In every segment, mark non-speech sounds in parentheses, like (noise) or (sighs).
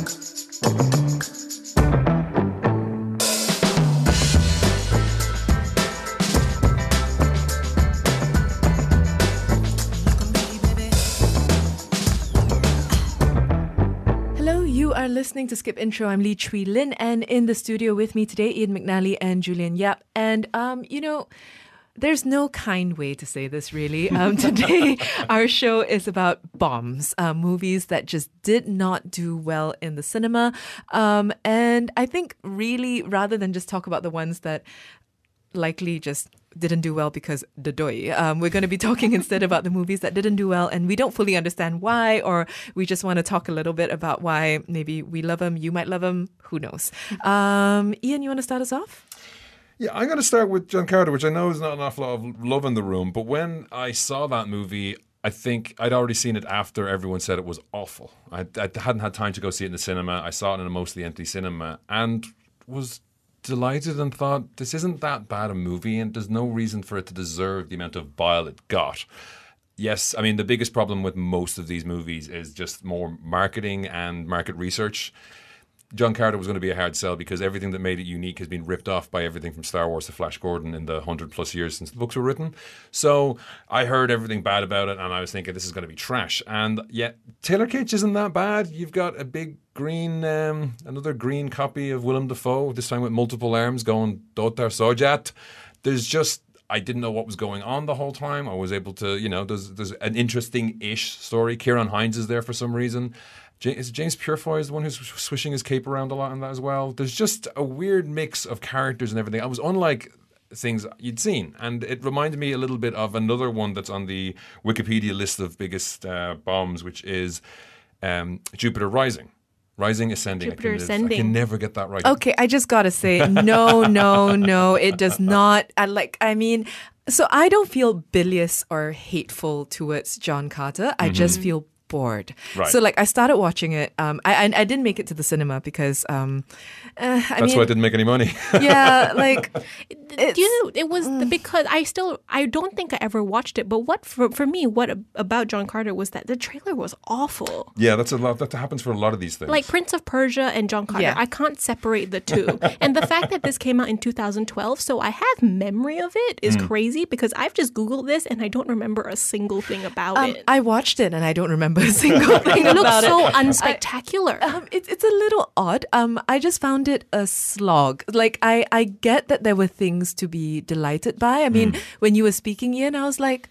Hello, you are listening to Skip Intro. I'm Lee Chui Lin, and in the studio with me today, Ian McNally and Julian Yap. And um, you know, there's no kind way to say this, really. Um, (laughs) today, our show is about bombs, uh, movies that just did not do well in the cinema. Um, and I think, really, rather than just talk about the ones that likely just didn't do well because the doi. Um, we're going to be talking instead about the movies that didn't do well, and we don't fully understand why, or we just want to talk a little bit about why maybe we love them, you might love them, who knows. Um, Ian, you want to start us off? Yeah, I'm going to start with John Carter, which I know is not an awful lot of love in the room, but when I saw that movie, I think I'd already seen it after everyone said it was awful. I, I hadn't had time to go see it in the cinema. I saw it in a mostly empty cinema and was delighted and thought this isn't that bad a movie and there's no reason for it to deserve the amount of bile it got. Yes, I mean the biggest problem with most of these movies is just more marketing and market research. John Carter was going to be a hard sell because everything that made it unique has been ripped off by everything from Star Wars to Flash Gordon in the hundred plus years since the books were written. So I heard everything bad about it, and I was thinking this is going to be trash. And yet Taylor Kitsch isn't that bad. You've got a big green, um, another green copy of Willem Dafoe, this time with multiple arms, going Dotar Sojat. There's just I didn't know what was going on the whole time. I was able to, you know, there's there's an interesting ish story. Ciarán Hinds is there for some reason. Is James Purefoy is the one who's swishing his cape around a lot in that as well? There's just a weird mix of characters and everything. I was unlike things you'd seen, and it reminded me a little bit of another one that's on the Wikipedia list of biggest uh, bombs, which is um, Jupiter Rising. Rising, ascending. Jupiter I can, I can never get that right. Okay, I just gotta say, no, no, no, it does (laughs) not. I like, I mean, so I don't feel bilious or hateful towards John Carter. I just feel bored. Right. So like, I started watching it. Um, I I, I didn't make it to the cinema because um, uh, I That's mean, why I didn't make any money. (laughs) yeah, like. you know it was the, (sighs) because I still I don't think I ever watched it. But what for for me, what about John Carter was that the trailer was awful. yeah, that's a lot. That happens for a lot of these things. Like Prince of Persia and John Carter, Yeah. I can't separate the two. (laughs) and the fact that this came out in 2012, so I have memory of it, is crazy because I've just googled this and I don't remember a single thing about Um, it. I watched it and I don't remember a (laughs) single thing It looks so it. unspectacular. Um, it's it's a little odd. Um, I just found it a slog. Like I I get that there were things to be delighted by. I mean, when you were speaking, Ian, I was like.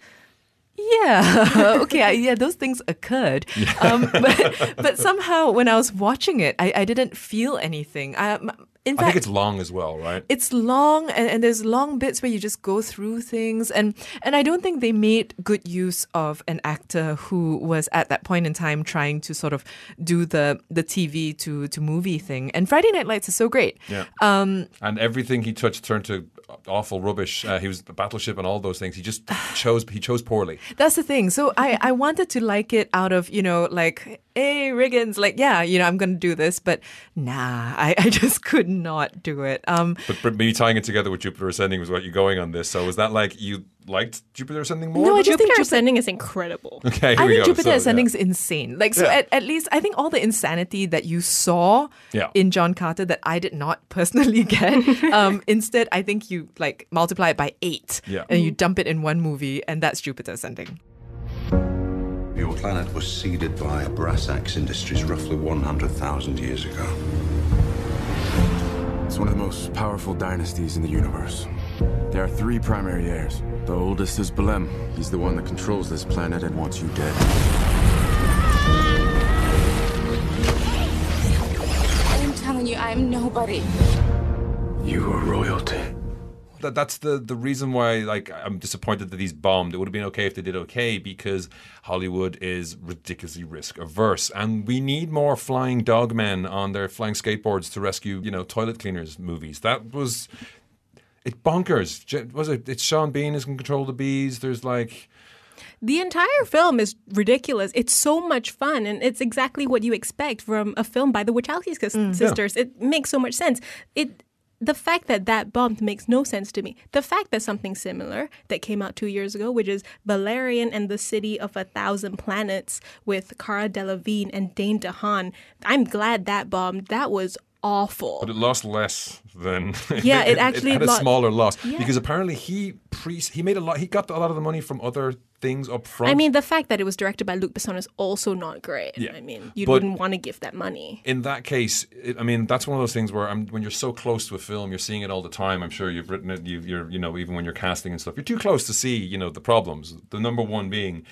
Yeah. (laughs) okay. I, yeah, those things occurred. (laughs) Um, but, but somehow, when I was watching it, I, I didn't feel anything. I, in I fact, think it's long as well, right? it's long and, and there's long bits where you just go through things and and I don't think they made good use of an actor who was at that point in time trying to sort of do the the TV to to movie thing. And Friday Night Lights is so great. Yeah. Um and everything he touched turned to awful rubbish. Uh, he was the battleship and all those things. He just chose. He chose poorly. (sighs) that's the thing. So I I wanted to like it out of, you know, like hey Riggins, like yeah, you know, I'm going to do this, but nah, (laughs) I I just could not do it. Um But, but me tying it together with Jupiter Ascending was what you're going on this. So was that like you liked Jupiter Ascending more? No, I than- just think Jupiter Jupiter- Ascending is incredible. Okay, here I we think go. Jupiter So, Ascending yeah. is insane. Like, so Yeah. at, at least I think all the insanity that you saw Yeah. in John Carter that I did not (laughs) personally get, (laughs) um, instead, I think you like multiply it by eight Yeah. and you dump it in one movie, and that's Jupiter Ascending. Your planet was seeded by Abrasax industries roughly 100,000 years ago. It's one of the most powerful dynasties in the universe. There are three primary heirs. The oldest is Balem. He's the one that controls this planet and wants you dead. I'm telling you, I'm nobody. You are royalty. that, that's the the reason why like I'm disappointed that these bombed. It would have been okay if they did okay because Hollywood is ridiculously risk averse, and we need more flying dog men on their flying skateboards to rescue you know toilet cleaners movies. That was it bonkers. Was it? It's Sean Bean is in control of the bees. There's like. The entire film is ridiculous. It's so much fun, and it's exactly what you expect from a film by the Wachowski sis- mm. sisters. It makes so much sense. It the fact that that bombed makes no sense to me. The fact that something similar that came out two years ago, which is Valerian and the City of a Thousand Planets with Cara Delevingne and Dane DeHaan, I'm glad that bombed. That was awful. But it lost less than (laughs) Yeah, it actually had a smaller loss because apparently he pre he made a lot he got a lot of the money from other things up front. I mean, the fact that it was directed by Luc Besson is also not great. Yeah. I mean, you But- wouldn't want to give that money. in that case, it, I mean that's one of those things where I'm, when you're so close to a film, you're seeing it all the time. I'm sure you've written it. You, you're you know even when you're casting and stuff, you're too close to see you know the problems. The number one being.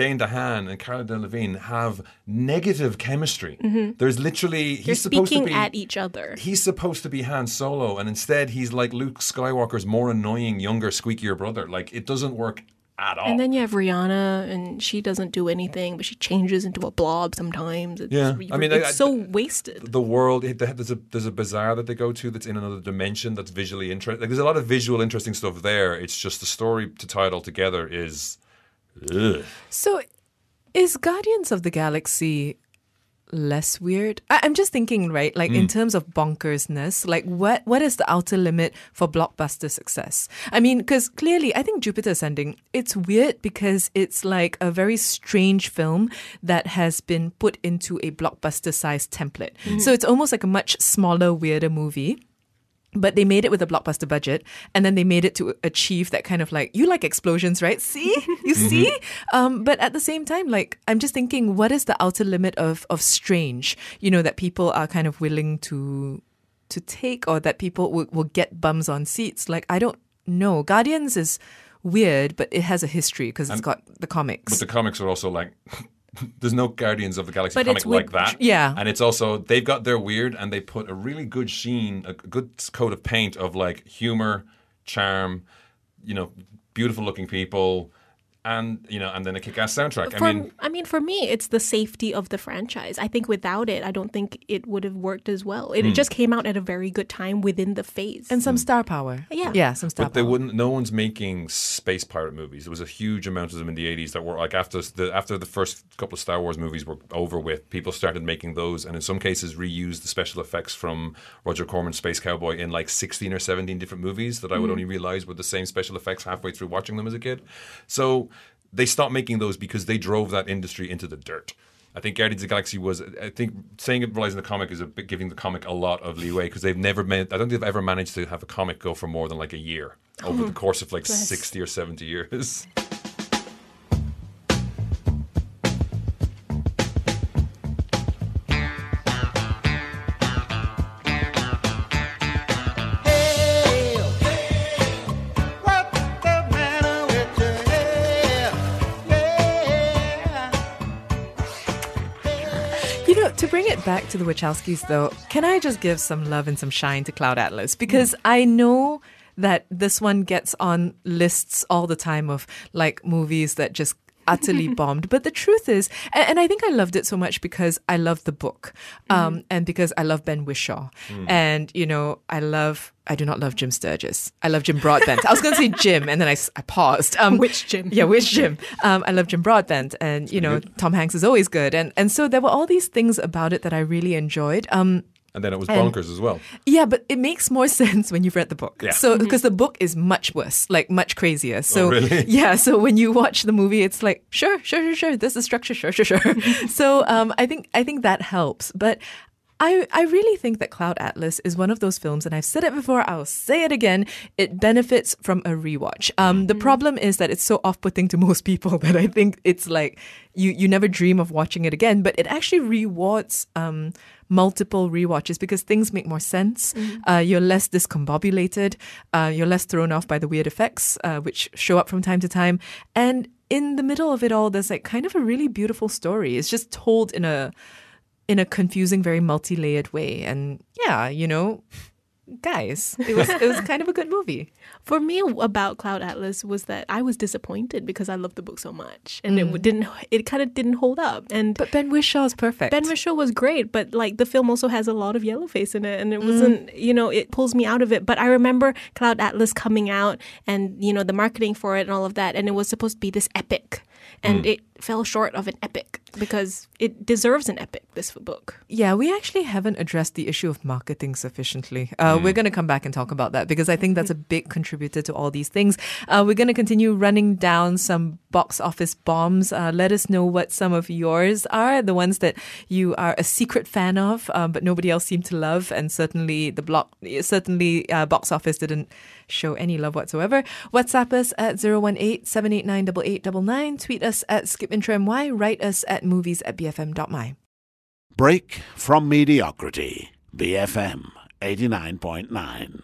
Dane DeHaan and Cara Delevingne have negative chemistry. Mm-hmm. There's literally he's They're supposed to speaking be at each other. he's supposed to be Han Solo, and instead he's like Luke Skywalker's more annoying, younger, squeakier brother. Like it doesn't work at all. And then you have Rihanna, and she doesn't do anything, but she changes into a blob sometimes. It's, Yeah. I mean, I- it's I- so wasted. the world there's a there's a bazaar that they go to that's in another dimension that's visually interesting. Like there's a lot of visual interesting stuff there. It's just the story to tie it all together is. Ugh. So, is Guardians of the Galaxy less weird? I- I'm just thinking, right? Like in hmm. terms of bonkersness, like what what is the outer limit for blockbuster success? I mean, because clearly, I think Jupiter Ascending it's weird because it's like a very strange film that has been put into a blockbuster sized template. Hmm. So it's almost like a much smaller, weirder movie but they made it with a blockbuster budget and then they made it to achieve that kind of like you like explosions right? See? You (laughs) see? Um, but at the same time like i'm just thinking what is the outer limit of of strange you know that people are kind of willing to to take or that people will, will get bums on seats? Like i don't know. Guardians is weird but it has a history because it's got the comics. But the comics are also like. (laughs) (laughs) There's no Guardians of the Galaxy But comic with- like that. yeah. And it's also, they've got their weird and they put a really good sheen, a good coat of paint of like humor, charm, you know, beautiful looking people, and, you know, and then a kick ass soundtrack. For, I mean, I mean, for me, it's the safety of the franchise. I think without it, I don't think it would have worked as well. It hmm. just came out at a very good time within the phase. and some hmm. star power Yeah. yeah some star But they wouldn't. No one's making space pirate movies. There was a huge amount of them in the eighties that were like after the after the first couple of Star Wars movies were over with. People started making those, and in some cases reused the special effects from Roger Corman's Space Cowboy in like sixteen or seventeen different movies that I would hmm. only realize were the same special effects halfway through watching them as a kid. So they stopped making those because they drove that industry into the dirt. I think Guardians of the Galaxy was. I think saying it relies on the comic is a bit giving the comic a lot of leeway because they've never made. I don't think they've ever managed to have a comic go for more than like a year over hmm. the course of like sixty or seventy years. To bring it back to the Wachowskis, though, can I just give some love and some shine to Cloud Atlas? Because mm. I know that this one gets on lists all the time of like movies that just utterly (laughs) bombed. But the truth is, and, and I think I loved it so much because I love the book um, and because I love Ben Whishaw. And, you know, I love. I do not love Jim Sturgess. I love Jim Broadbent. I was going to say Jim, and then I, I paused. Um, Which Jim? Yeah, which Jim? Um, I love Jim Broadbent, and you know Tom Hanks is always good, and and so there were all these things about it that I really enjoyed. Um, And then it was And- bonkers as well. yeah, but it makes more (laughs) sense when you've read the book. Yeah. So because the book is much worse, like much crazier. So Oh, really? (laughs) yeah, so when you watch the movie, it's like sure, sure, sure, sure. This is structure, sure, sure, sure. (laughs) so um, I think I think that helps, but. I, I really think that Cloud Atlas is one of those films, and I've said it before, I'll say it again. It benefits from a rewatch. Um, The problem is that it's so off putting to most people that I think it's like you, you never dream of watching it again, but it actually rewards um, multiple rewatches because things make more sense. Uh, you're less discombobulated, uh, you're less thrown off by the weird effects, uh, which show up from time to time. And in the middle of it all, there's like kind of a really beautiful story. It's just told in a in a confusing, very multi-layered way. And yeah, you know, guys, it was it was kind of a good movie. For me, about Cloud Atlas was that I was disappointed because I loved the book so much, and it mm. didn't. It kind of didn't hold up. And But Ben Whishaw is perfect. Ben Whishaw was great, but like the film also has a lot of yellow face in it, and it mm. wasn't, you know, it pulls me out of it. But I remember Cloud Atlas coming out, and you know the marketing for it and all of that, and it was supposed to be this epic, and mm. it fell short of an epic because it deserves an epic. This book. Yeah, we actually haven't addressed the issue of marketing sufficiently. Uh, We're going to come back and talk about that because I think that's a (laughs) big contributor to all these things. Uh, we're going to continue running down some box office bombs. Uh, let us know what some of yours are, the ones that you are a secret fan of, um, but nobody else seemed to love, and certainly the block, certainly uh, box office didn't show any love whatsoever. WhatsApp us at 018 789 8899. Tweet us at skipintromy. Write us at movies at bfm.my. Break from mediocrity. BFM 89.9.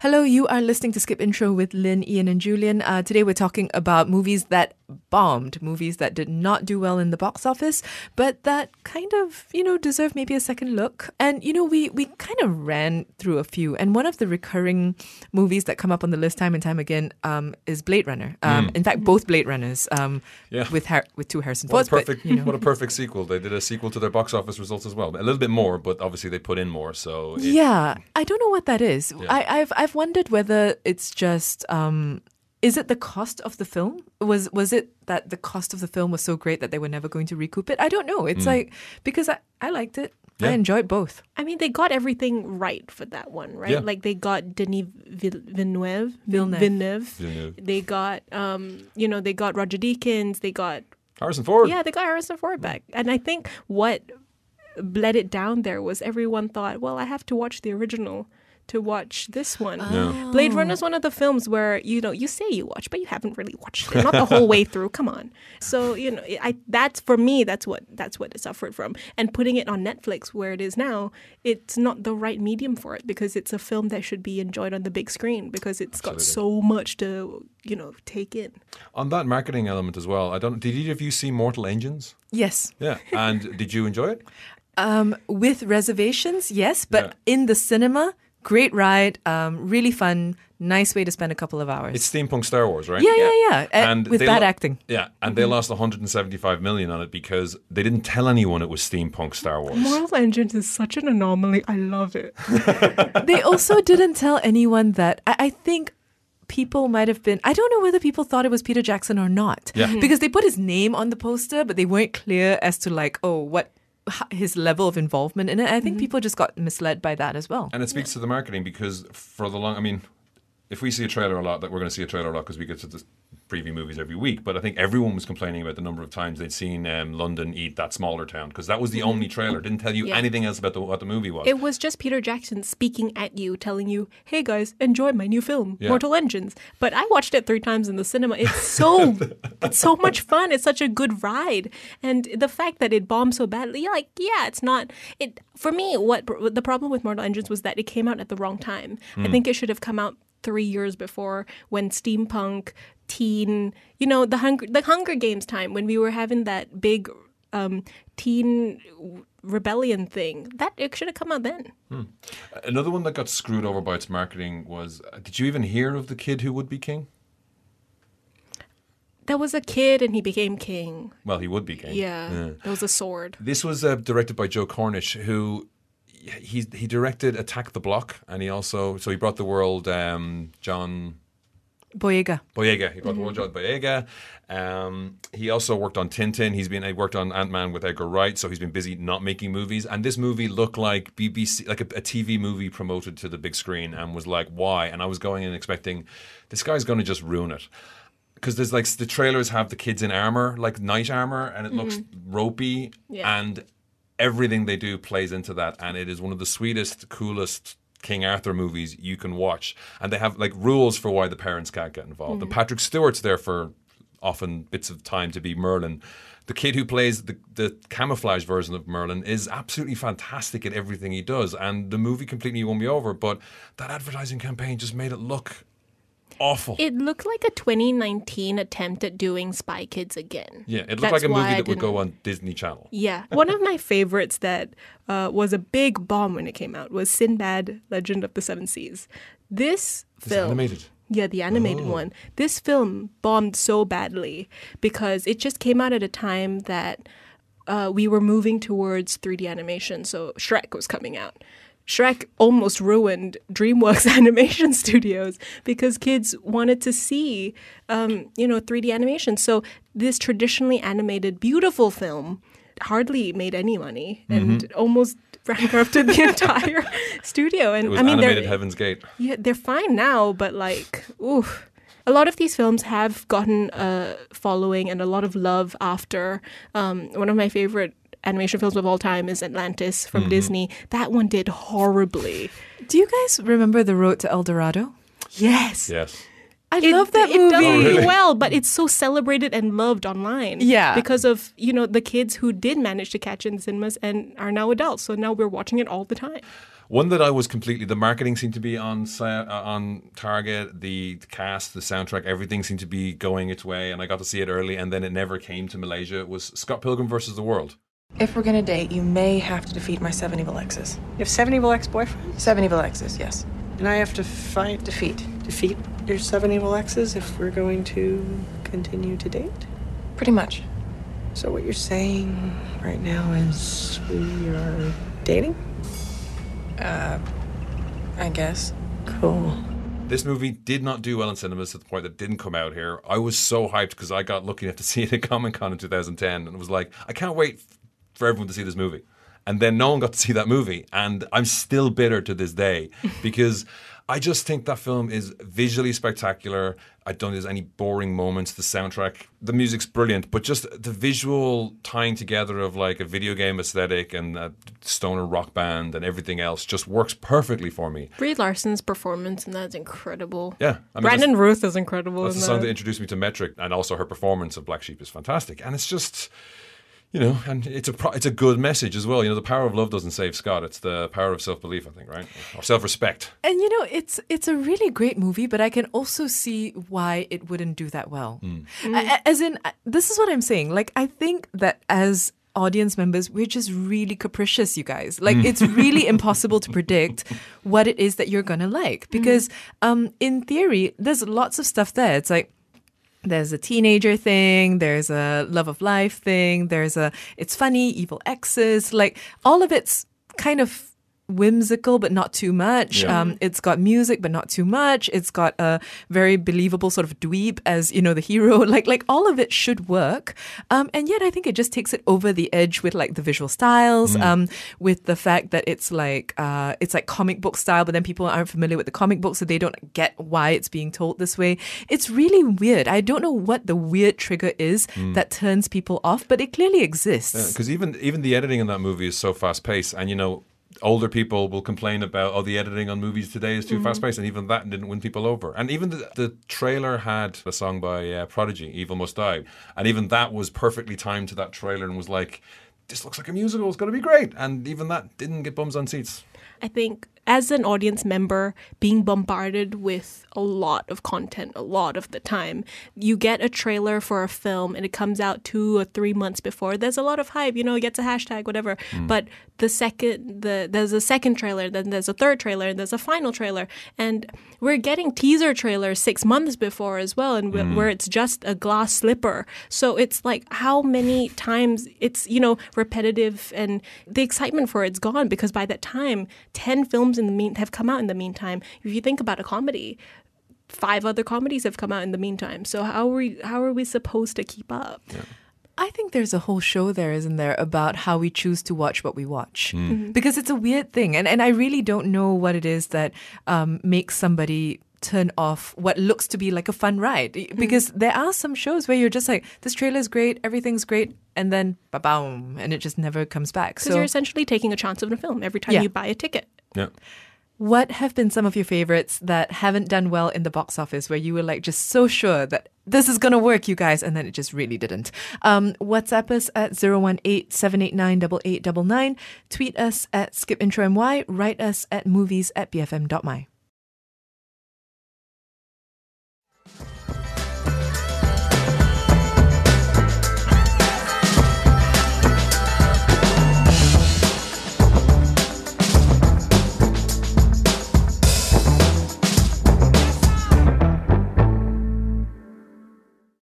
Hello, you are listening to Skip Intro with Lynn, Ian, and Julian. Uh, today we're talking about movies that bombed, movies that did not do well in the box office, but that kind of, you know, deserve maybe a second look. And, you know, we, we kind of ran through a few. And one of the recurring movies that come up on the list time and time again um, is Blade Runner. Um, In fact, both Blade Runners um, Yeah. with, Har- with two Harrison What Fords. a perfect, But, you know, what a perfect sequel! They did a sequel to their box office results as well. A little bit more, but obviously they put in more. So it- Yeah, I don't know what that is. I, I've I've wondered whether it's just um, is it the cost of the film? Was was it that the cost of the film was so great that they were never going to recoup it? I don't know. It's like because I, I liked it. I enjoyed both. I mean, they got everything right for that one, right? Yeah. Like they got Denis Villeneuve, Villeneuve. Villeneuve. Villeneuve. They got, um, you know, they got Roger Deakins. They got, Harrison Ford. yeah, they got Harrison Ford back. And I think what bled it down there was everyone thought, well, I have to watch the original to watch this one. Yeah. Blade Runner is one of the films where you know you say you watch, but you haven't really watched it, not the whole way through. Come on, so you know, I that's for me. That's what that's what it suffered from. And putting it on Netflix where it is now, it's not the right medium for it because it's a film that should be enjoyed on the big screen because it's got so much to you know take in. On that marketing element as well, I don't. Did either of you see Mortal Engines? Yes, Yeah, and did you enjoy it? um, with reservations, yes, but Yeah. in the cinema, great ride, um, really fun, nice way to spend a couple of hours. It's steampunk Star Wars, right? yeah, yeah, yeah, Uh, And with bad lo- acting. Yeah, and they lost 175 million on it because they didn't tell anyone it was steampunk Star Wars. Mortal Engines is such an anomaly. I love it. (laughs) they also didn't tell anyone that. I, I think people might have been. I don't know whether people thought it was Peter Jackson or not. Yeah. Mhm. Because they put his name on the poster, but they weren't clear as to like, oh, what h- his level of involvement in it. I think mm-hmm. people just got misled by that as well. And it speaks to the marketing because for the long, I mean, if we see a trailer a lot, that we're going to see a trailer a lot because we get to the preview movies every week. But I think everyone was complaining about the number of times they'd seen um, London eat that smaller town because that was the only trailer. Didn't tell you Yeah. anything else about the, what the movie was. It was just Peter Jackson speaking at you, telling you, "Hey guys, enjoy my new film, Yeah. Mortal Engines." But I watched it three times in the cinema. It's so, (laughs) it's so much fun. It's such a good ride, and the fact that it bombed so badly, like, yeah, it's not. It for me, what the problem with Mortal Engines was that it came out at the wrong time. I think it should have come out three years before when steampunk teen you know the hunger the hunger games time when we were having that big um teen rebellion thing that it should have come out then. Another one that got screwed over by its marketing was uh, did you even hear of the kid who would be king? there was a kid and he became king. Well, he would be king. yeah, there was a sword. This was uh, directed by Joe Cornish, who he he directed Attack the Block, and he also so he brought the world um, John Boyega. Boyega. He brought the world John Boyega. Um, he also worked on Tintin. He's been he worked on Ant Man with Edgar Wright, so he's been busy not making movies. And this movie looked like BBC, like a, a TV movie promoted to the big screen, and was like, why? And I was going in expecting this guy's going to just ruin it. Because there's like the trailers have the kids in armor, like knight armor, and it looks ropey, Yeah. and everything they do plays into that, and it is one of the sweetest, coolest King Arthur movies you can watch. And they have like rules for why the parents can't get involved. And mm-hmm. Patrick Stewart's there for often bits of time to be Merlin. The kid who plays the, the camouflage version of Merlin is absolutely fantastic at everything he does, and the movie completely won me over. But that advertising campaign just made it look awful. it looked like a 2019 attempt at doing spy kids again yeah, it looked That's like a movie that would go on Disney Channel. Yeah. One of my favorites that uh, was a big bomb when it came out was Sinbad, Legend of the Seven Seas. This It's film. animated. Yeah, the animated Oh. one. This film bombed so badly because it just came out at a time that uh, we were moving towards 3D animation. So Shrek was coming out. Shrek almost ruined DreamWorks (laughs) Animation Studios because kids wanted to see, um, you know, 3D animation. So this traditionally animated, beautiful film hardly made any money and almost (laughs) bankrupted the entire (laughs) studio. And It was I mean, animated they're, Heaven's Gate. yeah, they're fine now, but like, oof. A lot of these films have gotten a following and a lot of love after. Um, one of my favorite animation films of all time is Atlantis from Mm-hmm. Disney. That one did horribly. Do you guys remember The Road to El Dorado? Yes. Yes. I It, love that it movie. does Oh, really really? well, but it's so celebrated and loved online. Yeah. Because of, you know, the kids who did manage to catch it in cinemas and are now adults. So now we're watching it all the time. One that I was completely. The marketing seemed to be on uh, on target. The cast, the soundtrack, everything seemed to be going its way, and I got to see it early. And then it never came to Malaysia. It was Scott Pilgrim versus the World. If we're gonna date, you may have to defeat my seven evil exes. You have seven evil ex-boyfriends, Seven evil exes, yes. and I have to fight Defeat. defeat your seven evil exes if we're going to continue to date. Pretty much. So what you're saying right now is we are dating? Uh I guess. Cool. This movie did not do well in cinemas to the point that it didn't come out here. I was so hyped because I got lucky enough to (laughs) see it at Comic Con in 2010 and it was like, I can't wait for everyone to see this movie. And then no one got to see that movie. And I'm still bitter to this day (laughs) because I just think that film is visually spectacular. I don't think there's any boring moments. The soundtrack, the music's brilliant, but just the visual tying together of like a video game aesthetic and a stoner rock band and everything else just works perfectly for me. Brie Larson's performance in that is incredible. Yeah. I mean, Brandon that's- Routh is incredible that's in the song that that. introduced me to Metric, and also her performance of Black Sheep is fantastic. And it's just, you know, and it's a it's a good message as well. You know, the power of love doesn't save Scott; it's the power of self belief, I think, right, or self respect. And you know, it's it's a really great movie, but I can also see why it wouldn't do that well. Hmm. A- a- As in, this is what I'm saying. Like, I think that as audience members, we're just really capricious, you guys. Like, hmm. it's really (laughs) impossible to predict what it is that you're gonna like hmm. because, um, in theory, there's lots of stuff there. It's like there's a teenager thing, there's a love of life thing, there's a it's funny, evil exes, like all of it's kind of whimsical but not too much. Yeah. Um, it's got music but not too much. It's got a very believable sort of dweeb as you know the hero. (laughs) Like like all of it should work. Um, and yet I think it just takes it over the edge with like the visual styles, um, with the fact that it's like uh, it's like comic book style, but then people aren't familiar with the comic book, so they don't get why it's being told this way. It's really weird. I don't know what the weird trigger is that turns people off, but it clearly exists. Because even even the editing in that movie is so fast paced, and you know. Older people will complain about, oh, the editing on movies today is too fast paced, and even that didn't win people over. And even the, the trailer had a song by uh, Prodigy, "Evil Must Die," and even that was perfectly timed to that trailer, and was like, "This looks like a musical; it's going to be great." And even that didn't get bums on seats. I think as an audience member, being bombarded with a lot of content a lot of the time, you get a trailer for a film and it comes out two or three months before. There's a lot of hype, you know, it gets a hashtag, whatever. Mm. But the second, the there's a second trailer, then there's a third trailer, and there's a final trailer, and we're getting teaser trailers six months before as well, and wh- mm. where it's just a glass slipper. So it's like how many times it's you know repetitive, and the excitement for it's gone because by that time, ten films in the mean have come out in the meantime. If you think about a comedy, five other comedies have come out in the meantime. So how are we how are we supposed to keep up? I think there's a whole show there, isn't there, about how we choose to watch what we watch. Hmm. Mm-hmm. Because it's a weird thing. And, and I really don't know what it is that um, makes somebody turn off what looks to be like a fun ride. Mm-hmm. Because there are some shows where you're just like, this trailer is great, everything's great, and then ba boom, and it just never comes back. Because So, you're essentially taking a chance of a film every time Yeah. you buy a ticket. Yeah. what have been some of your favorites that haven't done well in the box office where you were like just so sure that this is going to work, you guys, and then it just really didn't? Um, WhatsApp us at 018 789 8899. Tweet us at skipintromy. Write us at movies at bfm.my.